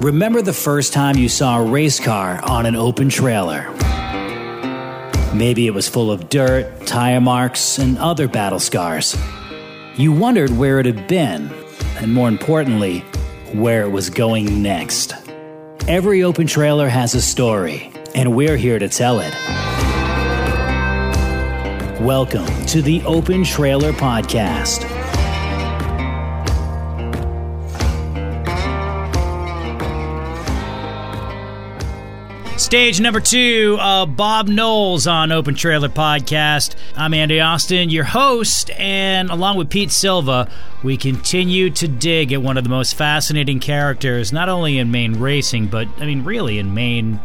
Remember the first time you saw a race car on an open trailer? Maybe it was full of dirt, tire marks, and other battle scars. You wondered where it had been, and more importantly, where it was going next. Every open trailer has a story, and we're here to tell it. Welcome to the Open Trailer Podcast. Stage number two Bob Knowles on Open Trailer Podcast. I'm Andy Austin, your host, and along with Pete Silva, we continue to dig at one of the most fascinating characters, not only in Maine racing, but I mean, really in Maine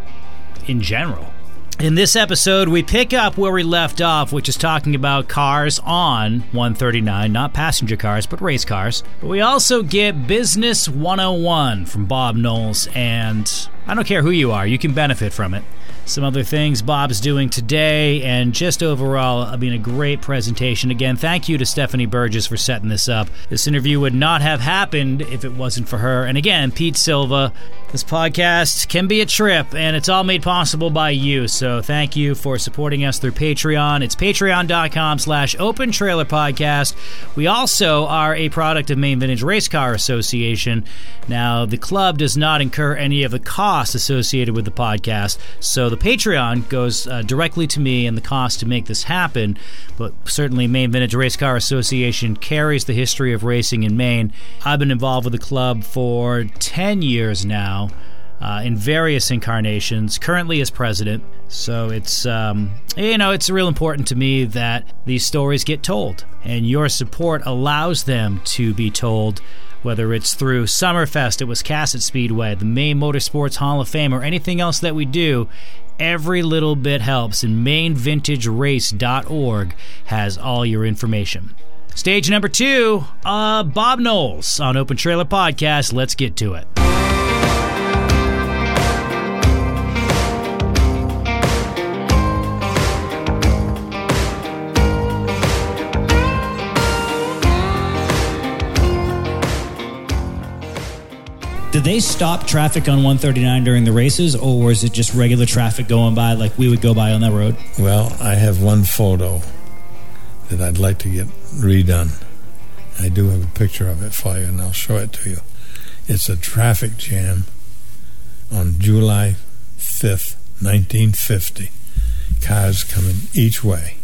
in general. In this episode, we pick up where we left off, which is talking about cars on 139, not passenger cars, but race cars. But we also get Business 101 from Bob Knowles, and I don't care who you are, you can benefit from it some other things Bob's doing today, and just overall, uh, I mean, a great presentation. Again, thank you to Stephanie Burgess for setting this up. This interview would not have happened if it wasn't for her. And again, Pete Silva. This podcast can be a trip, and it's all made possible by you. So thank you for supporting us through Patreon. It's patreon.com slash open trailer podcast. We also are a product of Maine Vintage Race Car Association. Now, the club does not incur any of the costs associated with the podcast, so the Patreon goes uh, directly to me and the cost to make this happen. But certainly, Maine Vintage Race Car Association carries the history of racing in Maine. I've been involved with the club for 10 years now. Uh, in various incarnations, currently as president. So it's um, you know it's real important to me that these stories get told, and your support allows them to be told whether it's through Summerfest it was Wiscasset Speedway, the Maine Motorsports Hall of Fame, or anything else that we do, every little bit helps, and MaineVintageRace.org has all your information. Stage number two, uh, Bob Knowles on Open Trailer Podcast. Let's get to it. Did they stop traffic on 139 during the races, or was it just regular traffic going by like we would go by on that road? Well, I have one photo that I'd like to get redone. I do have a picture of it for you, and I'll show it to you. It's a traffic jam on July 5th, 1950. Cars coming each way.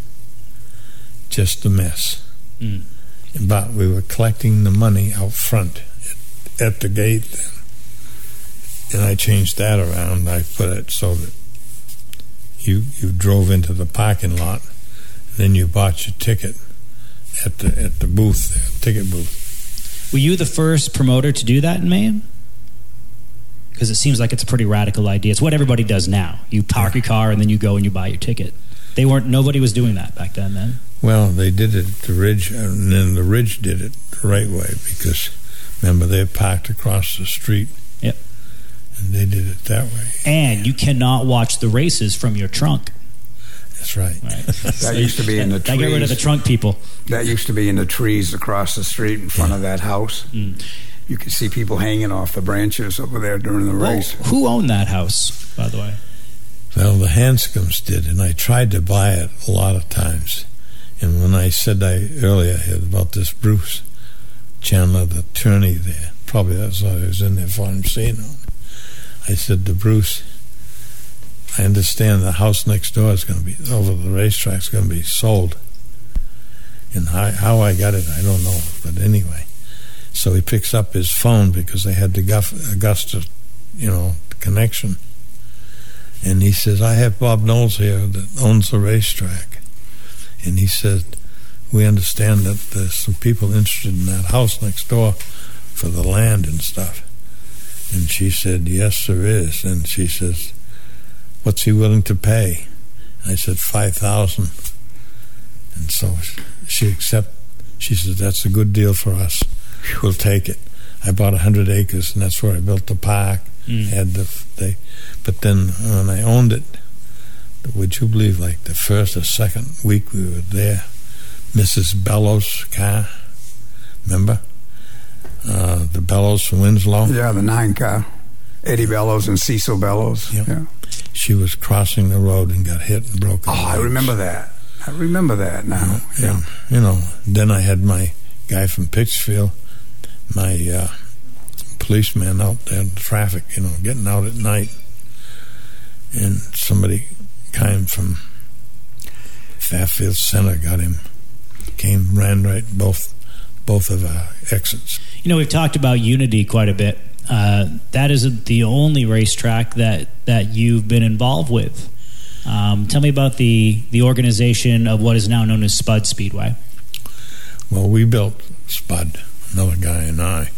Just a mess. Mm. But we were collecting the money out front at, at the gate then and I changed that around. I put it so that you you drove into the parking lot, and then you bought your ticket at the at the booth, the ticket booth. Were you the first promoter to do that in Maine? Because it seems like it's a pretty radical idea. It's what everybody does now. You park your car and then you go and you buy your ticket. They weren't. Nobody was doing that back then. Then. Well, they did it the Ridge, and then the Ridge did it the right way because remember they parked across the street and they did it that way. And you cannot watch the races from your trunk. That's right. right. that used to be in the trees. I get rid of the trunk people. That used to be in the trees across the street in front yeah. of that house. Mm. You could see people hanging off the branches over there during the race. Who owned that house, by the way? Well, the Hanscoms did, and I tried to buy it a lot of times. And when I said I earlier about this Bruce Chandler, the attorney there, probably that's why I was in there for him seeing him. I said to Bruce, I understand the house next door is going to be over the racetrack is going to be sold. And how, how I got it, I don't know. But anyway, so he picks up his phone because they had the Augusta, you know, connection. And he says, I have Bob Knowles here that owns the racetrack. And he said, We understand that there's some people interested in that house next door for the land and stuff. And she said, Yes, there is. And she says, What's he willing to pay? I said, 5000 And so she accepted. She said, That's a good deal for us. We'll take it. I bought 100 acres, and that's where I built the park. Mm. Had the they, But then when I owned it, would you believe, like the first or second week we were there, Mrs. Bellows' car, remember? Uh, the Bellows from Winslow. Yeah, the nine car. Eddie Bellows and Cecil Bellows. Yep. Yeah. She was crossing the road and got hit and broke. Oh, I remember that. I remember that now. Yeah. And, you know, then I had my guy from Pittsfield, my uh, policeman out there in traffic, you know, getting out at night. And somebody came from Fairfield Center, got him, came, ran right both both of our exits. You know, we've talked about Unity quite a bit. Uh, that is the only racetrack that, that you've been involved with. Um, tell me about the, the organization of what is now known as Spud Speedway. Well, we built Spud, another guy and I,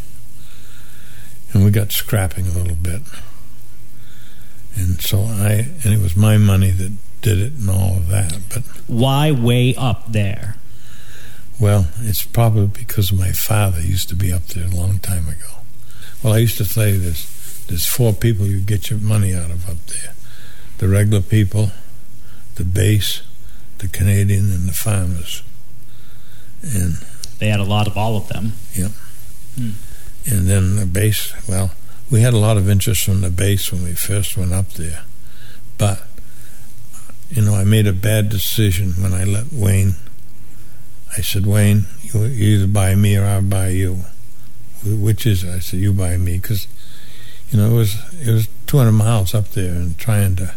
and we got scrapping a little bit. And so I, and it was my money that did it and all of that. But, Why way up there? Well, it's probably because my father used to be up there a long time ago. Well, I used to say there's, there's four people you get your money out of up there the regular people, the base, the Canadian, and the farmers. And They had a lot of all of them. Yep. Hmm. And then the base, well, we had a lot of interest from the base when we first went up there. But, you know, I made a bad decision when I let Wayne. I said, Wayne, you either buy me or I'll buy you. Which is it? I said, you buy me. Because, you know, it was, it was 200 miles up there and trying to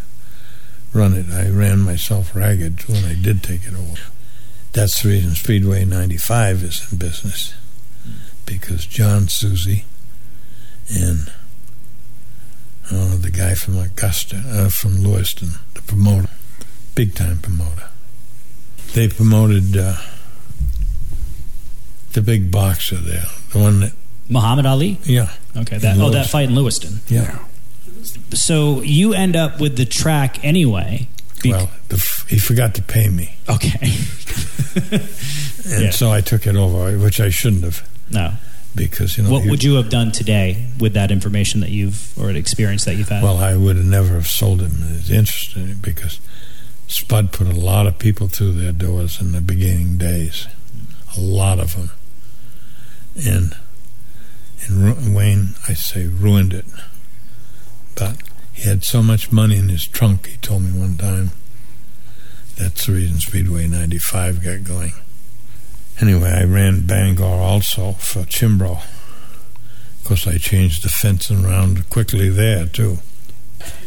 run it. I ran myself ragged when I did take it over. That's the reason Speedway 95 is in business because John Susie and uh, the guy from Augusta, uh, from Lewiston, the promoter, big time promoter, they promoted uh, the big boxer there, the one that, Muhammad Ali? yeah, Okay, that, oh, that fight in Lewiston. yeah. So you end up with the track anyway. Well, the, f- he forgot to pay me, okay. and Yeah. so I took it over, which I shouldn't have, no. because you know. What he- would you have done today with that information that you've, or experience that you've had? Well, I would have never have sold him his interest in it because Spud put a lot of people through their doors in the beginning days, a lot of them, and and Ru- Wayne, I say, ruined it. But he had so much money in his trunk. He told me one time. That's the reason Speedway '95 got going. Anyway, I ran Bangor also for Chimbro. Of course, I changed the fencing around quickly there too.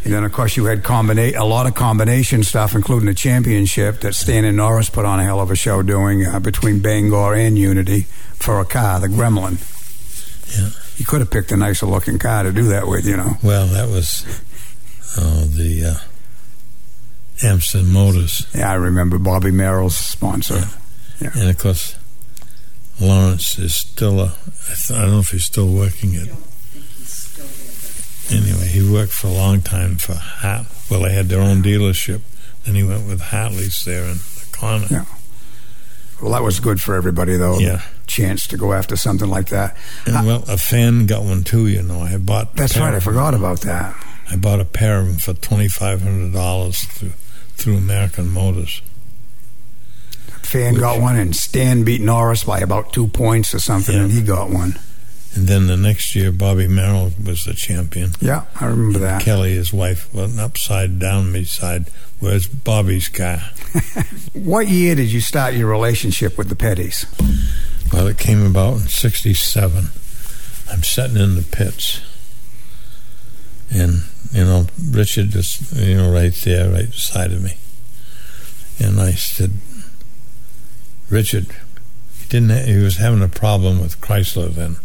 And then, of course, you had combina- a lot of combination stuff, including the championship that Stan and Norris put on a hell of a show doing uh, between Bangor and Unity for a car, the Gremlin. Yeah. You could have picked a nicer looking car to do that with, you know. Well, that was uh, the uh, Amston Motors, Yeah, I remember Bobby Merrill's sponsor. and of course, Lawrence is still a. I, I don't know if he's still working it. Anyway, he worked for a long time for Hat. Well, they had their own dealership. Then he went with Hatley's there in the corner. Yeah. Well, that was good for everybody, though. Yeah. Chance to go after something like that. And uh, well, a fan got one too. You know, I bought. That's right. I forgot about that. I bought a pair of them for twenty five hundred dollars through through American Motors. Fan got one, and Stan beat Norris by about two points or something, Yeah. and he got one. And then the next year, Bobby Merrill was the champion. Yeah, I remember that. Kelly, his wife, went upside down beside where's Bobby's car. What year did you start your relationship with the Petties? Well, it came about in '67. I'm sitting in the pits, and you know Richard is you know right there, right beside of me, and I said, Richard, he didn't. Ha- he was having a problem with Chrysler then,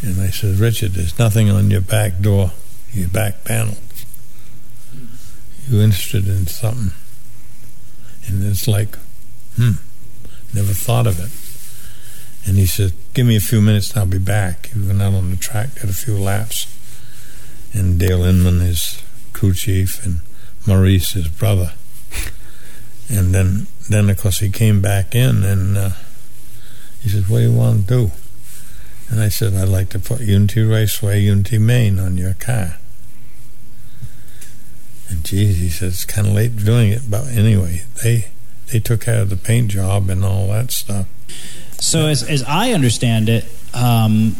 and I said, Richard, there's nothing on your back door, your back panel. You interested in something? And it's like, hmm, never thought of it. And he said, Give me a few minutes and I'll be back. He went out on the track, did a few laps. And Dale Inman, his crew chief, and Maurice, his brother. And then, then of course, he came back in and uh, he said, What do you want to do? And I said, I'd like to put Unity Raceway, Unity Maine on your car. And geez, he said, It's kind of late doing it. But anyway, they, they took care of the paint job and all that stuff. So as as I understand it, um,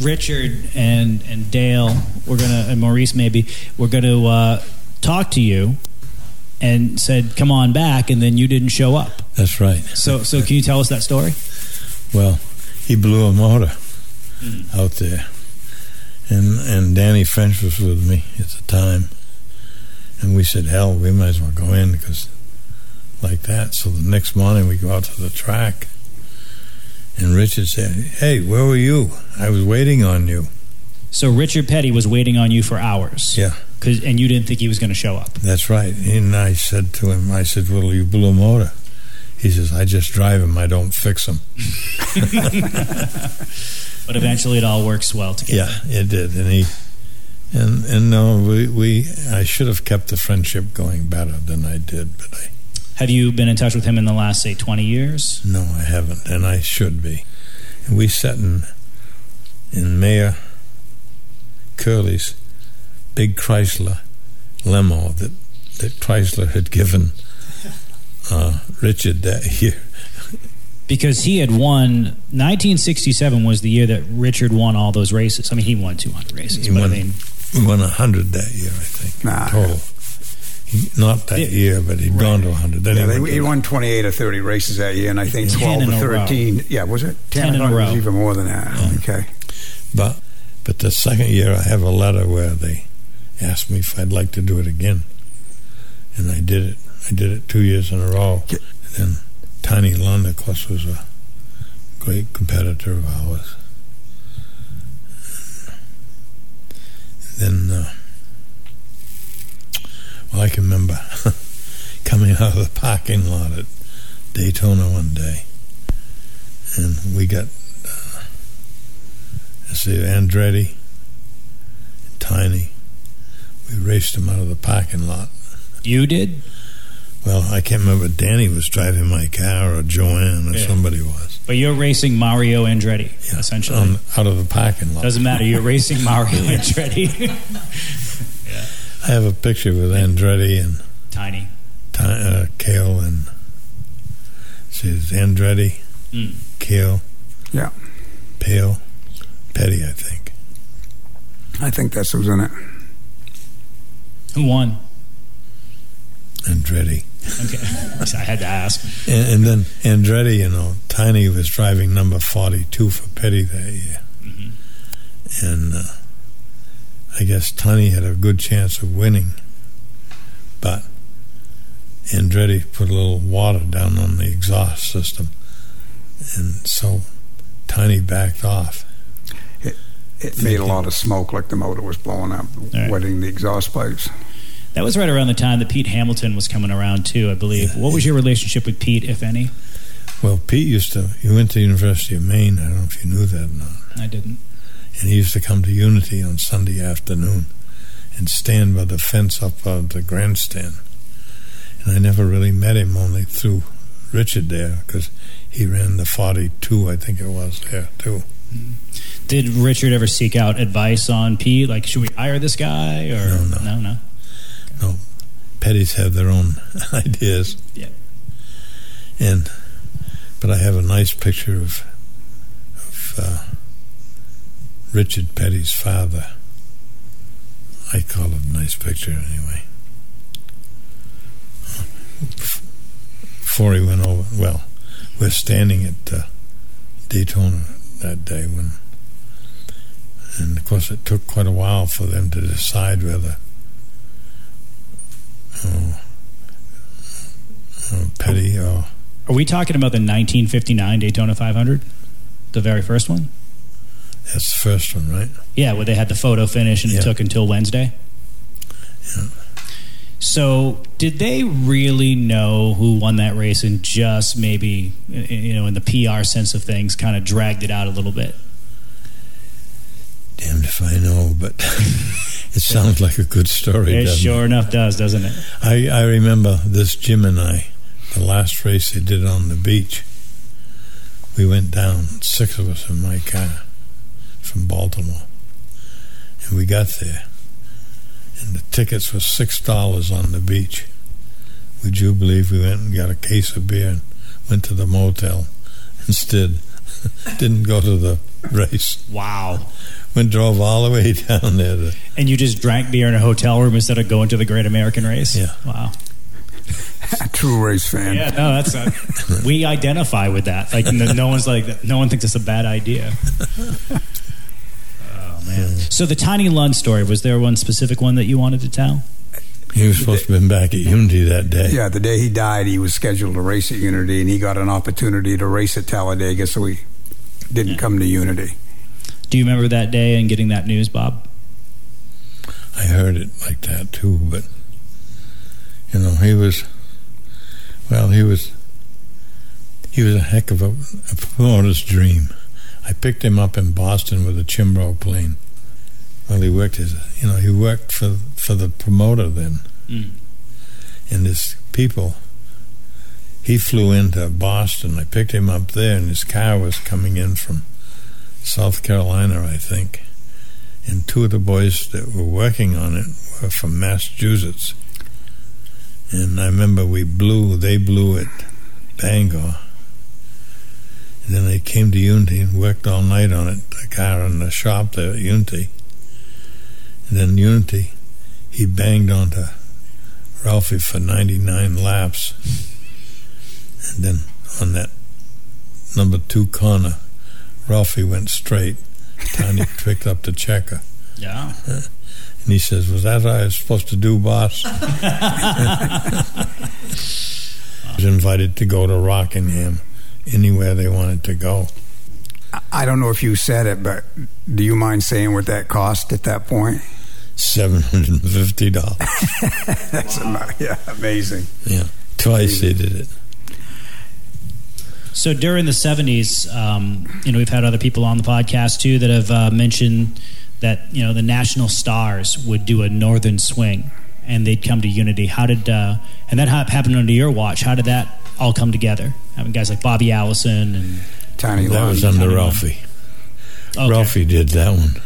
Richard and and Dale, we're gonna and Maurice maybe we're gonna uh, talk to you, and said, "Come on back," and then you didn't show up. That's right. So so can you tell us that story? Well, he blew a motor hmm. out there, and and Danny French was with me at the time, and we said, "Hell, we might as well go in because like that." So the next morning we go out to the track, and Richard said, "Hey, where were you? I was waiting on you." So Richard Petty was waiting on you for hours. Yeah. Cause, and you didn't think he was going to show up. That's right. And I said to him, I said, "Well, you blew a motor." He says, "I just drive them. I don't fix them." But eventually, it all works well together. Yeah, it did, and he, and and no, we we I should have kept the friendship going better than I did, but I Have you been in touch with him in the last say twenty years? no, I haven't, and I should be. And we sat in in Mayor Curley's big Chrysler limo that that Chrysler had given uh, Richard that year. Because he had won. 1967 was the year that Richard won all those races. I mean, he won 200 races. He but won- I mean, won hundred that year, I think, Nah. total. He, not that Yeah. year, but he'd gone to hundred. Then Yeah, he they, to he won 28 or 30 races that year, and I think 10 12 or 13. Yeah, was it? 10 I in a it row. was even more than that. Okay. But but the second year, I have a letter where they asked me if I'd like to do it again, and I did it. I did it two years in a row. And then Tiny Lund, of course, was a great competitor of ours. And then, uh, well, I can remember coming out of the parking lot at Daytona one day, and we got I see Andretti and Tiny. We raced them out of the parking lot. you did. Well, I can't remember. Danny was driving my car, or Joanne, or Yeah. somebody was. But you're racing Mario Andretti, Yeah, essentially. on, out of the parking lot. Doesn't matter. You're racing Mario Andretti. yeah. I have a picture with Andretti and Tiny. Ti- uh, Kale and see, it's Andretti, Mm. Kale, Yeah. Pale, Petty, I think. I think that's who's in it. Who won? Andretti. Okay, I had to ask. And, and then Andretti, you know, Tiny was driving number 42 for Petty that year. Mhm. And uh, I guess Tiny had a good chance of winning. But Andretti put a little water down on the exhaust system. And so Tiny backed off. It made a lot of smoke like the motor was blowing up, right. wetting the exhaust pipes. That was right around the time that Pete Hamilton was coming around too, I believe. What was your relationship with Pete, if any? Well, Pete used to, he went to the University of Maine. I don't know if you knew that or not. I didn't. And he used to come to Unity on Sunday afternoon and stand by the fence up of the grandstand. And I never really met him, only through Richard there, because he ran the 42, I think it was, there, too. Mm-hmm. Did Richard ever seek out advice on Pete? Like, should we hire this guy or No, no. no? no? No, Petties have their own ideas. Yeah. And, but I have a nice picture of, of uh, Richard Petty's father. I call it a nice picture anyway. Before he went over, well, we're standing at uh, Daytona that day when, and of course it took quite a while for them to decide whether oh, oh, Petty or Are we talking about the 1959 Daytona 500? The very first one? that's the first one, right? Yeah, where they had the photo finish and Yeah. it took until Wednesday. Yeah. So, did they really know who won that race and just maybe, you know, in the PR sense of things, kind of dragged it out a little bit? Damned if I know, but it sounds like a good story. It sure enough does, doesn't it? I, I remember this Jim and I, the last race they did on the beach. We went down, six of us in my car from Baltimore. And we got there. And the tickets were six dollars on the beach. Would you believe we went and got a case of beer and went to the motel instead? Didn't go to the race. Wow. Went drove all the way down there. To, And you just drank beer in a hotel room instead of going to the Great American Race? Yeah. Wow. True race fan. Yeah, no, that's we identify with that. Like, no, no one's like, no one thinks it's a bad idea. Oh man! So the Tiny Lund story was there one specific one that you wanted to tell? he was supposed to have been back at Unity that day. Yeah, the day he died, he was scheduled to race at Unity, and he got an opportunity to race at Talladega, so he didn't come to Unity. Do you remember that day and getting that news, Bob? I heard it like that too, but you know, he was well, he was he was a heck of a, a promoter's dream. I picked him up in Boston with a Chimbro plane. Well, he worked as a, you know he worked for for the promoter then, Mm. and his people. He flew into Boston. I picked him up there, and his car was coming in from South Carolina, I think. And two of the boys that were working on it were from Massachusetts. And I remember we blew, they blew at Bangor. And then they came to Unity and worked all night on it, the car in the shop there at Unity. And then Unity, he banged onto Ralphie for 99 laps. And then on that number two corner, Ralphie went straight. Tony picked up the checker. Yeah. And he says, Was that what I was supposed to do, boss? I was invited to go to Rockingham, anywhere they wanted to go. I don't know if you said it, but do you mind saying what that cost at that point? $750. That's ama- yeah, amazing. yeah. Twice they did it. So during the '70s, um, you know, we've had other people on the podcast too that have uh, mentioned that you know the national stars would do a northern swing and they'd come to Unity. How did uh, and that hap- happened under your watch? How did that all come together? Having guys like Bobby Allison and Tiny That was under Tony Ralphie. okay. Ralphie did that one.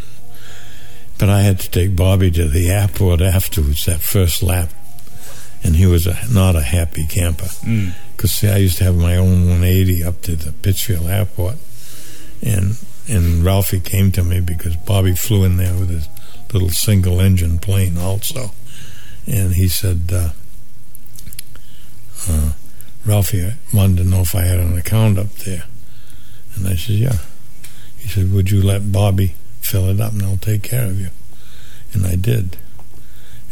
But I had to take Bobby to the airport afterwards, that first lap. And he was a, not a happy camper. Mm. Because see I used to have my own 180 up to the Pittsfield airport. And and Ralphie came to me because Bobby flew in there with his little single engine plane also. And he said, uh, uh, Ralphie wanted to know if I had an account up there. And I said, yeah. He said, Would you let Bobby fill it up and I'll take care of you? And I did.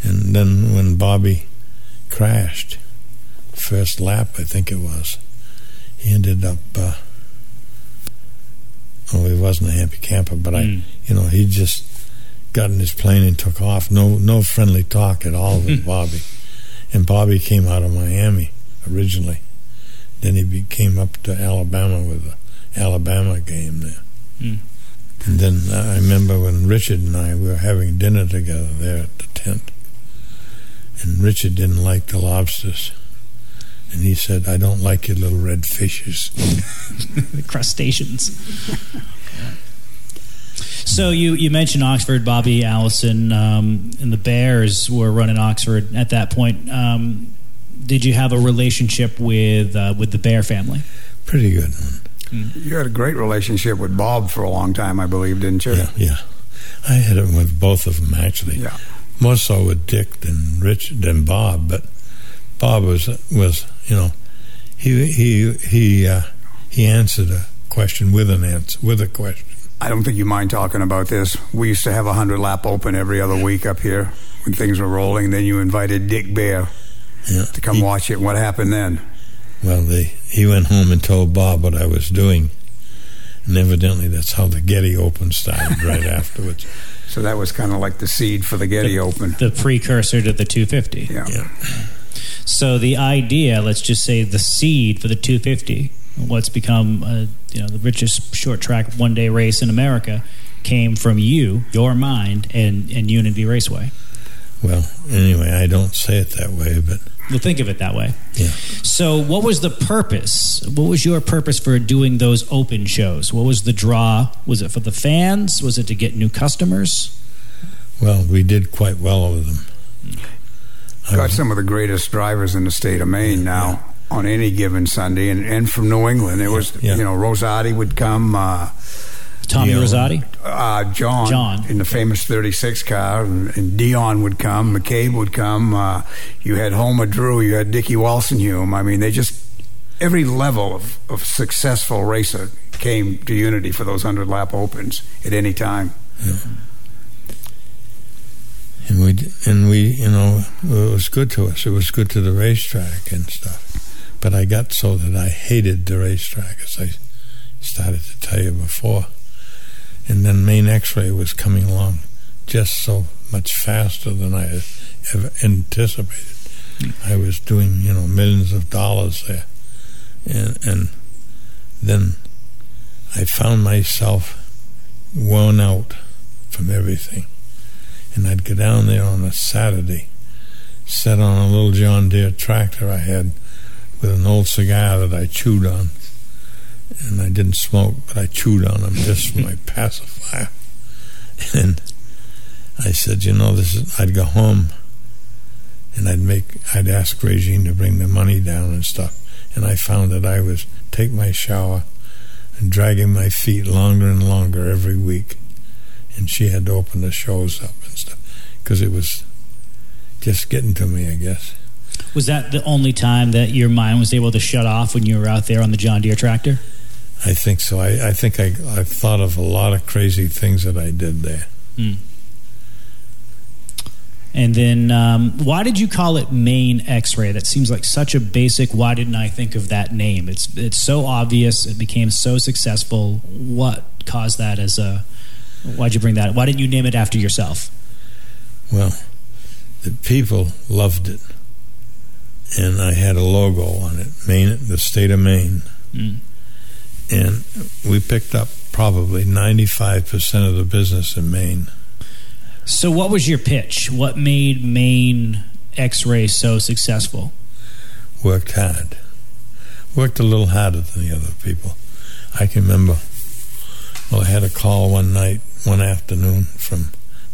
And then when Bobby crashed, first lap, I think it was, he ended up, uh, oh, he wasn't a happy camper, but Mm. I, you know, he just got in his plane and took off. No, no friendly talk at all with Bobby. And Bobby came out of Miami originally. Then he be, came up to Alabama with the Alabama game there. Mm. And then uh, I remember when Richard and I we were having dinner together there at the tent. And Richard didn't like the lobsters. And he said, I don't like your little red fishes. the crustaceans. So you, you mentioned Oxford, Bobby Allison, um, and the Bahres were running Oxford at that point. Um, did you have a relationship with uh, with the Bahre family? Pretty good one. You had a great relationship with Bob for a long time, I believe, didn't you? Yeah, yeah. I had it with both of them, actually. Yeah. More so with Dick than Rich than Bob, but Bob was was you know he he he uh, he answered a question with an answer with a question. I don't think you mind talking about this. We used to have a hundred lap open every other week up here when things were rolling. Then you invited Dick Bahre Yeah. to come He- watch it. What happened then? Well, they he went home and told Bob what I was doing, and evidently that's how the Getty Open started right afterwards. So that was kind of like the seed for the Getty Open. The precursor to the 250. Yeah. Yeah. So the idea, let's just say the seed for the 250, what's become uh, you know the richest short track one day race in America, came from you, your mind, and and Unity Raceway. Well, anyway, I don't say it that way, but We'll think of it that way. yeah. So, what was the purpose? What was your purpose for doing those open shows? What was the draw? Was it for the fans? Was it to get new customers? Well, we did quite well with them. Got was- some of the greatest drivers in the state of Maine now on any given Sunday, and, and from New England. It was Yeah. you know Rosati would come. Uh, Tommy Dion. Rosati. uh, John, John. in the famous 36 car, and, and Dion would come, McCabe would come. Uh, you had Homer Drew, you had Dickie Walsenhume. I mean, they just every level of, of successful racer came to Unity for those 100 lap opens at any time. and we and we you know it was good to us. It was good to the racetrack and stuff. But I got so that I hated the racetrack, as I started to tell you before. And then Maine X-ray was coming along just so much faster than I had ever anticipated. Hmm. I was doing you know millions of dollars there, and and then I found myself worn out from everything and I'd go down there on a Saturday, sit on a little John Deere tractor I had with an old cigar that I chewed on. And I didn't smoke, but I chewed on them just for my pacifier. And I said, you know, this is, I'd go home and I'd make, I'd ask Regine to bring the money down and stuff. And I found that I was take my shower and dragging my feet longer and longer every week and she had to open the shows up and stuff because it was just getting to me, I guess. Was that the only time that your mind was able to shut off when you were out there on the John Deere tractor? I think so. I, I think I I thought of a lot of crazy things that I did there. And then, um, why did you call it Maine X-ray? That seems like such a basic. Why didn't I think of that name? It's it's so obvious. It became so successful. What caused that? As a why'd you bring that? Why didn't you name it after yourself? Well, the people loved it, and I had a logo on it, Maine, the state of Maine, Mm. And we picked up probably ninety-five percent of the business in Maine. So, what was your pitch? What made Maine X-ray so successful? worked hard. Worked a little harder than the other people. I can remember, well, I had a call one night, one afternoon from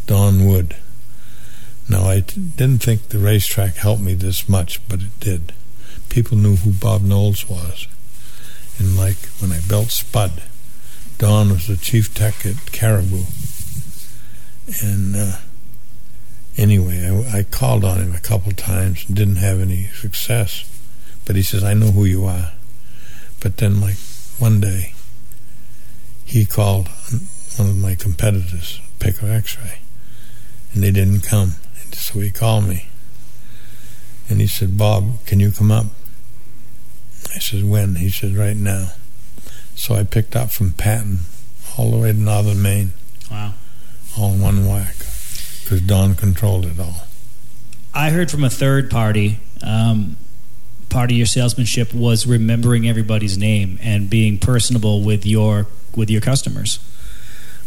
Don Wood. Now, I t- didn't think the racetrack helped me this much, but it did. People knew who Bob Knowles was. And like when I built Spud, Don was the chief tech at Caribou. And uh, anyway, I, I called on him a couple times and didn't have any success. But he says, I know who you are. But then, like, one day, he called one of my competitors, Picker X ray, and they didn't come. And so he called me. And he said, Bob, can you come up? I said, when? He said, right now. So I picked up from Patten all the way to northern Maine, Wow. all in one whack, because Don controlled it all. I heard from a third party. Um, part of your salesmanship was remembering everybody's name and being personable with your with your customers.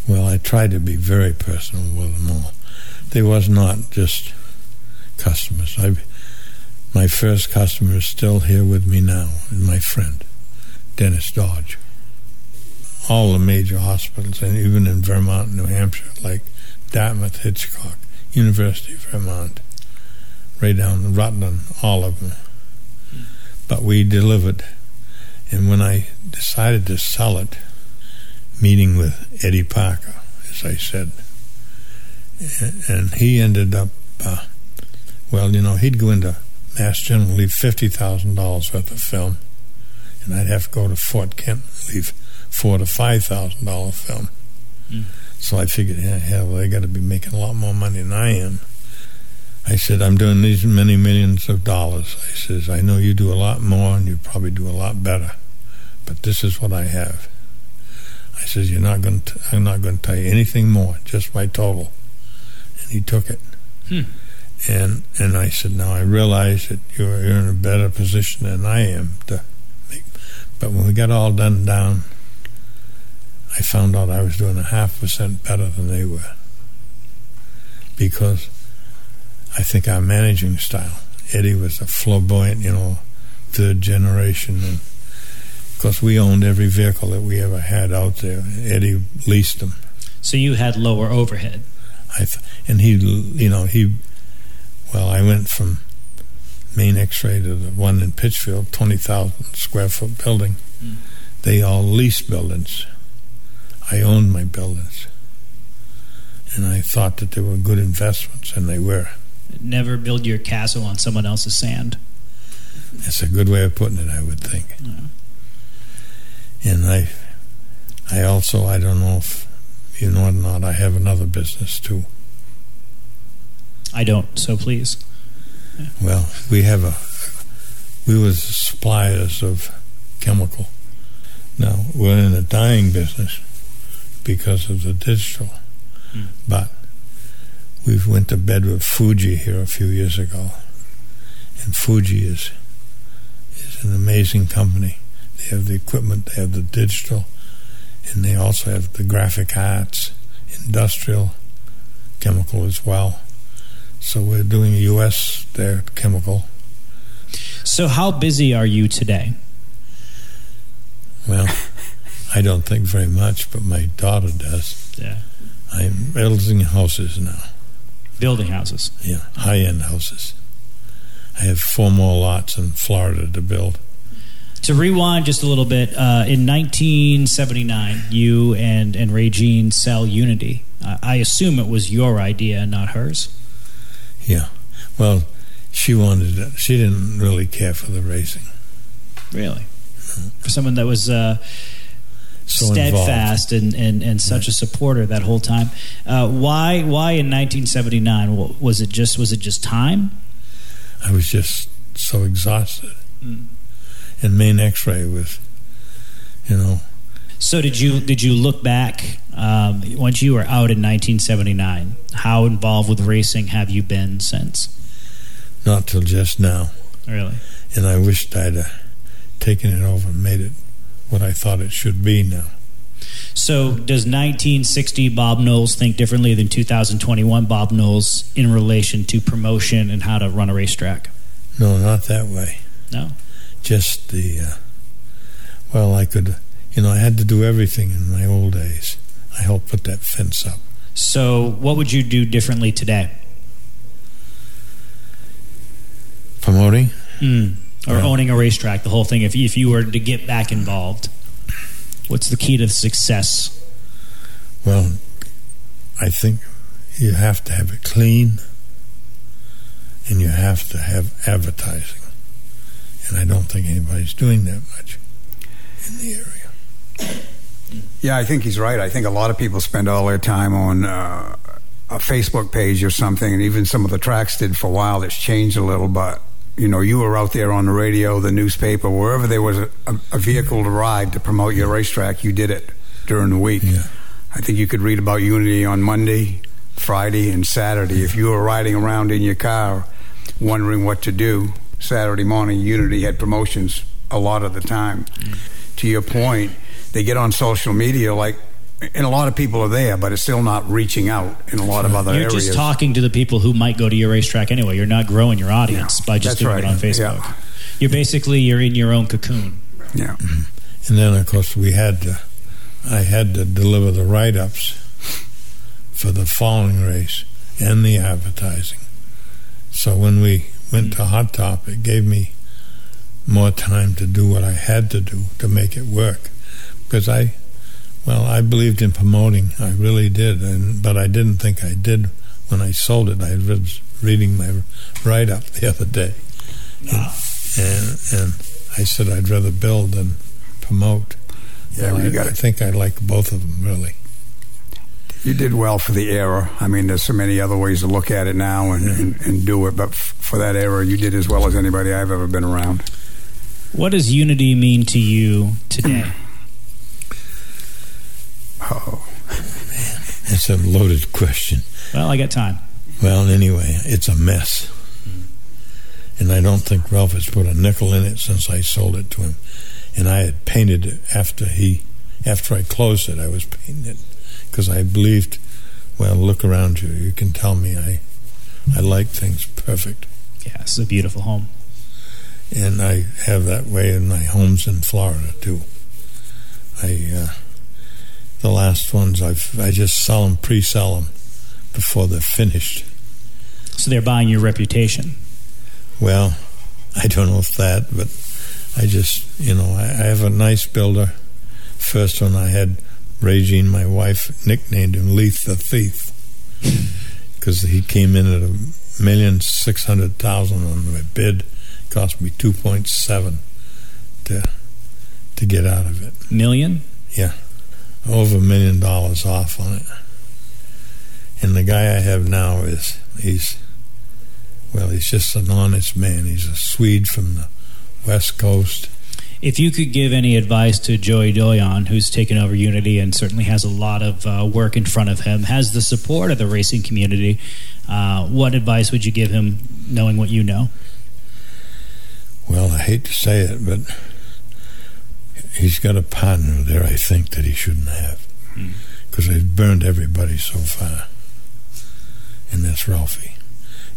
Well, I tried to be very personal with them all. They was not just customers. I, my first customer is still here with me now, and my friend, Dennis Dodge. All the major hospitals, and even in Vermont, and New Hampshire, like Dartmouth, Hitchcock, University of Vermont, right down Rutland, all of them. But we delivered, and when I decided to sell it, meeting with Eddie Parker, as I said. And- And he ended up, uh, well, you know, he'd go into Mass General, leave $50,000 worth of film, and I'd have to go to Fort Kent, leave four to $5,000 film. Mm. So I figured, yeah, hell, they got to be making a lot more money than I am. I said, I'm doing these many millions of dollars. I says, I know you do a lot more and you probably do a lot better, but this is what I have. I says, "You're not going. I'm not going to tell you anything more. Just my total." And he took it. Hmm. And and I said, "Now I realize that you're, you're in a better position than I am to make." But when we got all done down, I found out I was doing a half percent better than they were because I think our managing style. Eddie was a flamboyant, you know, third generation, and of course we owned every vehicle that we ever had out there. Eddie leased them. So you had lower overhead. I th- and he, you know, he. Well, I went from Maine X-ray to the one in Pittsfield, twenty thousand square foot building. Mm. They all leased buildings. I owned my buildings, and I thought that they were good investments, and they were. Never build your castle on someone else's sand. That's a good way of putting it, I would think. Yeah. And I, I also, I don't know if you know or not, I have another business too. I don't, so please. Well, we have a, we was suppliers of chemical. Now we're in a dying business because of the digital, Hmm. but we went to bed with Fuji here a few years ago, and Fuji is is an amazing company. They have the equipment, they have the digital, and they also have the graphic arts, industrial, chemical as well. So we're doing U.S. there chemical. So, how busy are you today? Well, I don't think very much, but my daughter does. Yeah. I'm building houses now. Building houses. Yeah, high end houses. I have four more lots in Florida to build. To rewind just a little bit, uh, in 1979, you and, and Regine sell Unity. Uh, I assume it was your idea, not hers. Yeah. Well, she wanted it. She didn't really care for the racing. Really? For someone that was uh, So steadfast and, and, and such a supporter that whole time. Uh, why why in 1979 Wa- was it just was it just time? I was just so exhausted. Mm. And Maine X-ray was, you know, So did you did you look back um, once you were out in 1979? How involved with racing have you been since? not till just now. Really? And I wished I'd uh, taken it over and made it what I thought it should be now. So does 1960 Bob Knowles think differently than 2021 Bob Knowles in relation to promotion and how to run a racetrack? No, not that way. No. just the uh, well i could you know i had to do everything in my old days i helped put that fence up So what would you do differently today? promoting Mm. Or Yeah. owning a racetrack, the whole thing. If if you were to get back involved, what's the key to success? well i think you have to have it clean and you have to have advertising and i don't think anybody's doing that much in the area Yeah, I think he's right. I think a lot of people spend all their time on uh, a Facebook page or something, and even some of the tracks did for a while. It's changed a little, but you know, you were out there on the radio, the newspaper, wherever there was a, a, vehicle to ride to promote your racetrack, you did it during the week. Yeah. I think you could read about Unity on Monday, Friday, and Saturday. If you were riding around in your car wondering what to do, Saturday morning, Unity had promotions a lot of the time. To your point, they get on social media like, and a lot of people are there, but it's still not reaching out in a lot of other areas. You're areas. just talking to the people who might go to your racetrack anyway. You're not growing your audience Yeah, by just that's doing right. it on Facebook. Yeah. You're basically you're in your own cocoon. yeah. Mm-hmm. and then of course we had to i had to deliver the write-ups for the following race and the advertising so when we went to hot top it gave me more time to do what i had to do to make it work because i well i believed in promoting i really did and but i didn't think i did when i sold it i was reading my write-up the other day and, and, and i said i'd rather build than promote Yeah, well, you I, got I think I like both of them really. You did well for the era. I mean, there's so many other ways to look at it now and, and, and do it, but f- for that era, you did as well as anybody I've ever been around. What does unity mean to you today? Oh, man, It's a loaded question. well, I got time. Well, anyway, it's a mess, and I don't think Ralph has put a nickel in it since I sold it to him. And I had painted it after he, after I closed it. I was painting it because I believed. Well, look around you. You can tell me I, I like things perfect. Yeah, it's a beautiful home. and I have that way in my homes in Florida too. I uh, the last ones I've I just sell them, pre-sell them before they're finished. So they're buying your reputation. Well, I don't know if that, but I just, you know, I, I have a nice builder. First one I had, Regine, my wife, nicknamed him Leith the Thief because he came in at a million six hundred thousand on the bid. Cost me two point seven to to get out of it. Million? Yeah, over a million dollars off on it. And the guy I have now is he's well, he's just an honest man. He's a Swede from the west coast. If you could give any advice to Joey Doyon, who's taken over Unity and certainly has a lot of uh, work in front of him, has the support of the racing community, uh, what advice would you give him, knowing what you know? Well, I hate to say it, but he's got a partner there. I think that he shouldn't have because mm. they've burned everybody so far, and that's Ralphie.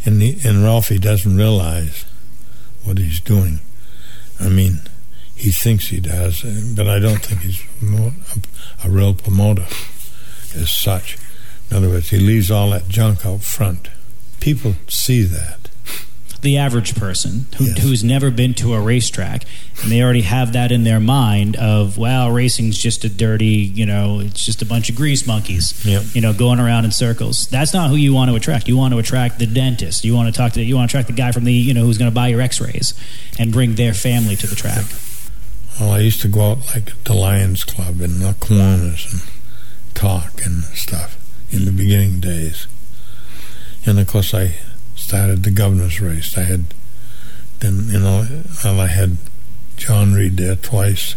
And the, and Ralphie doesn't realize what he's doing. I mean, he thinks he does, but I don't think he's a, a real promoter as such. In other words, he leaves all that junk out front. People see that the average person who, yes. who's never been to a racetrack and they already have that in their mind of wow racing's just a dirty you know it's just a bunch of grease monkeys yep. you know going around in circles. That's not who you want to attract. You want to attract the dentist. You want to talk to you want to attract the guy from the you know who's going to buy your x-rays and bring their family to the track. Well i used to go out like at the lions club in the corners and talk and stuff in the beginning days. And of course i started the governor's race. I had then you know I had John Reed there twice.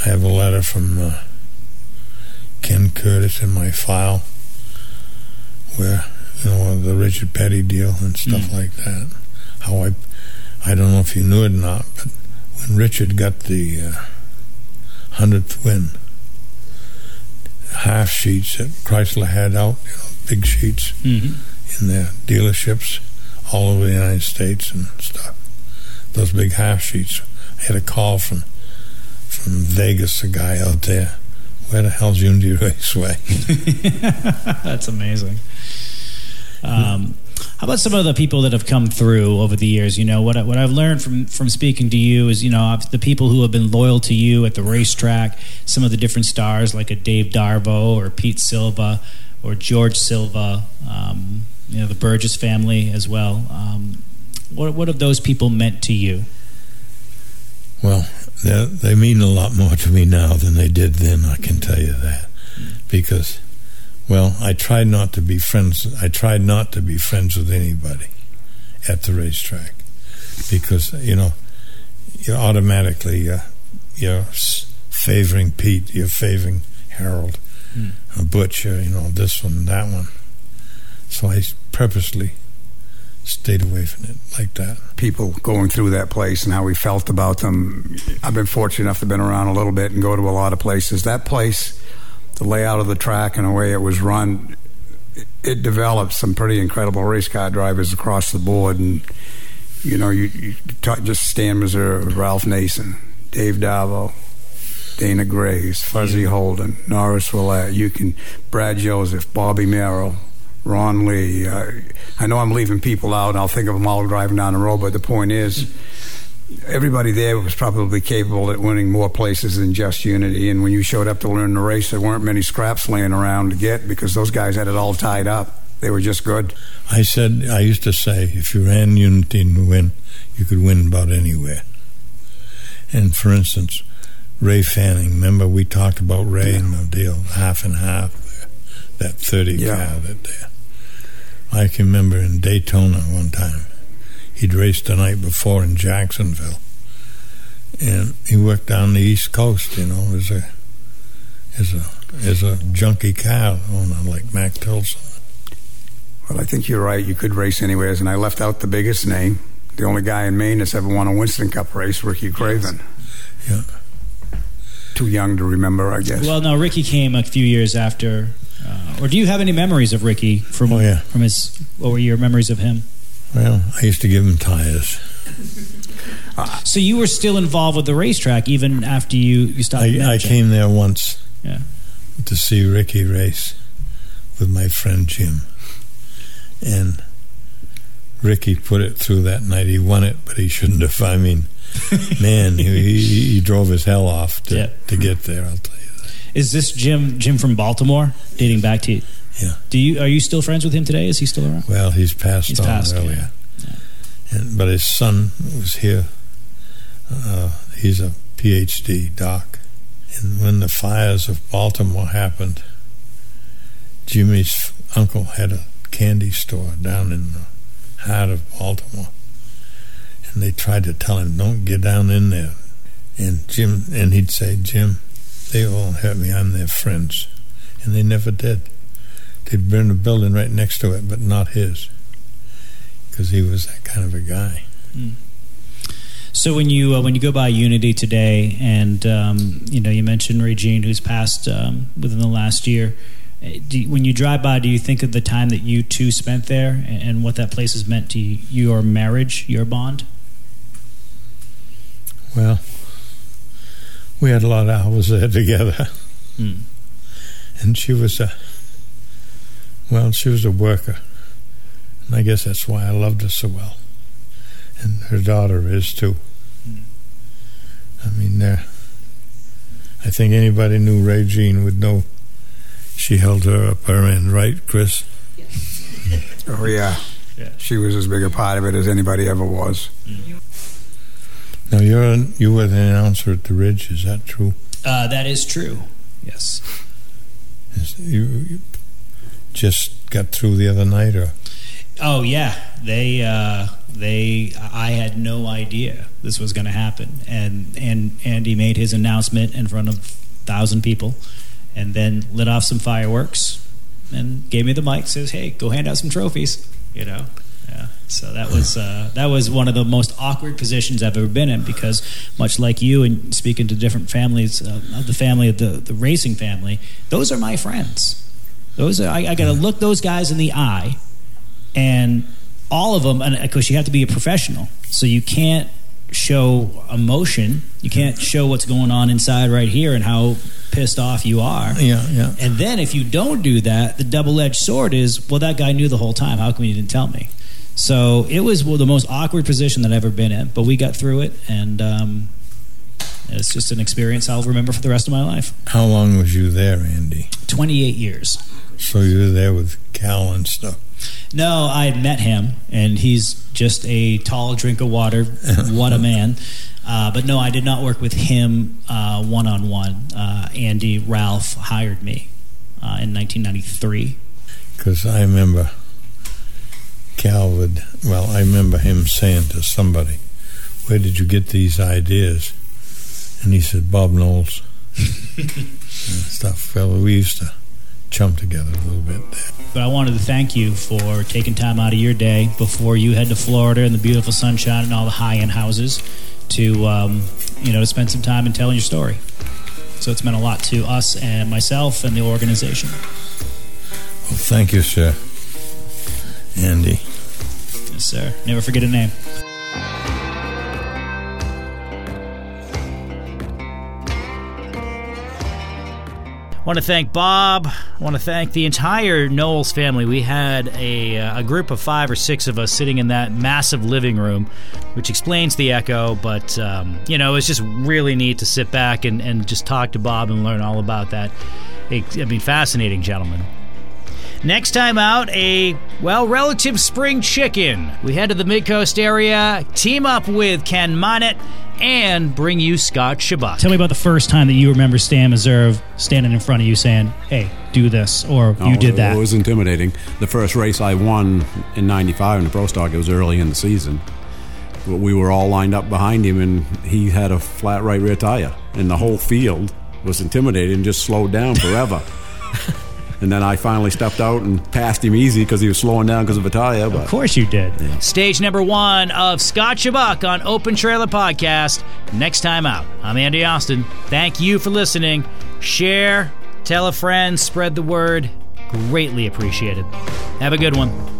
I have a letter from uh, Ken Curtis in my file where you know the Richard Petty deal and stuff mm. like that. How I I don't know if you knew it or not, but when Richard got the uh, hundredth win, half sheets that Chrysler had out, you know, big sheets. Mm-hmm in their dealerships all over the United States and stuff. Those big half sheets. I had a call from from Vegas, a guy out there. Where the hell's Unity Raceway? That's amazing. Um, how about some of the people that have come through over the years? You know what I, what I've learned from from speaking to you is you know the people who have been loyal to you at the racetrack. Some of the different stars like a Dave Darbo or Pete Silva or George Silva. Um, you know the Burgess family as well. Um, what what have those people meant to you? Well, they mean a lot more to me now than they did then. I can tell you that because, well, I tried not to be friends. I tried not to be friends with anybody at the racetrack because you know you're automatically uh, you're favoring Pete, you're favoring Harold, mm. Butcher, you know this one, that one. So I purposely stayed away from it like that. People going through that place and how we felt about them. I've been fortunate enough to been around a little bit and go to a lot of places. That place, the layout of the track and the way it was run, it, it developed some pretty incredible race car drivers across the board. And you know, you, you talk, just Stan Meserve, Ralph Nason, Dave Darbo, Dana Graves, Fuzzy Holden, Norris Willett, you can Brad Joseph, Bobby Merrill, Ron Lee. Uh, I know I'm leaving people out, and I'll think of them all driving down the road. But the point is, everybody there was probably capable at winning more places than just Unity. And when you showed up to learn the race, there weren't many scraps laying around to get because those guys had it all tied up. They were just good. I said, I used to say, if you ran Unity to win, you could win about anywhere. And for instance, Ray Fanning, remember we talked about Ray yeah. and the deal, half and half, that 30 yeah. car that there. I can remember in Daytona one time, he'd raced the night before in Jacksonville, and he worked down the East Coast, you know, as a as a as a junkie car owner like Mac Tilson. Well, I think you're right. You could race anywheres, and I left out the biggest name. The only guy in Maine that's ever won a Winston Cup race, Ricky Craven. Yeah. Too young to remember, I guess. Well, no, Ricky came a few years after uh, or do you have any memories of Ricky from oh, yeah. from his? What were your memories of him? Well, I used to give him tires. So you were still involved with the racetrack even after you you stopped. I, I came there once. Yeah. To see Ricky race with my friend Jim, and Ricky put it through that night. He won it, but he shouldn't have. I mean, man, he, he, he drove his hell off to, Yeah. to get there. I'll tell you. Is this Jim Jim from Baltimore? Dating back to Yeah. do you are you still friends with him today? Is he still around? Well, he's passed He's on passed, earlier. And, but his son was here. Uh, he's a PhD doc. And when the fires of Baltimore happened, Jimmy's uncle had a candy store down in the heart of Baltimore. And they tried to tell him, don't get down in there. And Jim, and he'd say, Jim, they won't hurt me. I'm their friends. And they never did. They'd burn a building right next to it, but not his, because he was that kind of a guy. So when you uh, when you go by Unity today, and um, you know you mentioned Regine, who's passed um, within the last year. Do you, when you drive by, do you think of the time that you two spent there and, and what that place has meant to you, your marriage, your bond? Well, we had a lot of hours there together, Hmm. and she was a well, she was a worker, and I guess that's why I loved her so well. And her daughter is too. Hmm. I mean, there. I think anybody knew Regine would know she held her up her end, right, Chris? Yes. Oh yeah. Yeah. She was as big a part of it as anybody ever was. Hmm. Now you're you were the announcer at the Ridge. Is that true? Uh, that is true. Yes. Is, you, you just got through the other night, or Oh yeah, they uh, they. I had no idea this was going to happen, and and Andy made his announcement in front of thousand people, and then lit off some fireworks, and gave me the mic. Says, "Hey, go hand out some trophies." You know. Yeah. So that was uh, that was one of the most awkward positions I've ever been in because much like you and speaking to different families, uh, the family of the the racing family, those are my friends. Those are I, I got to look those guys in the eye and all of them and of course you have to be a professional. So you can't show emotion. You can't show what's going on inside right here and how pissed off you are. Yeah, yeah. and then if you don't do that the double-edged sword is well that guy knew the whole time. How come you didn't tell me so it was well, the most awkward position that i've ever been in but we got through it and um, it's just an experience i'll remember for the rest of my life How long was you there, Andy? 28 years So you were there with Cal and stuff. No, I had met him, and he's just a tall drink of water. what a man! Uh, but no, I did not work with him one on one. Andy Ralph hired me uh, in 1993. Because I remember Cal would, well, I remember him saying to somebody, Where did you get these ideas? And he said, Bob Knowles. and stuff. Well, we used to chum together a little bit there. But I wanted to thank you for taking time out of your day before you head to Florida and the beautiful sunshine and all the high-end houses to, um, you know, to spend some time and telling your story. So it's meant a lot to us and myself and the organization. Well, thank you, sir. Andy. Yes, sir. Never forget a name. I want to thank Bob. I want to thank the entire Knowles family. We had a, uh, a group of five or six of us sitting in that massive living room, which explains the echo. But, um, you know, it's just really neat to sit back and, and just talk to Bob and learn all about that. It, I mean, fascinating gentleman. Next time out, a, well, relative spring chicken. We head to the Midcoast area, team up with Ken Monett, and bring you Scott Chubbuck. Tell me about the first time that you remember Stan Meserve standing in front of you saying, hey, do this, or oh, you Oh, did that. It was intimidating. The first race I won in '95 in the Pro Stock, it was early in the season. But We were all lined up behind him, and he had a flat right rear tire, and the whole field was intimidated and just slowed down forever. and then I finally stepped out and passed him easy because he was slowing down because of a tire. of course you did. Stage number one of Scott Chubbuck on Open Trailer Podcast. Next time out, I'm Andy Austin. Thank you for listening. Share, tell a friend, spread the word. Greatly appreciated. Have a good one.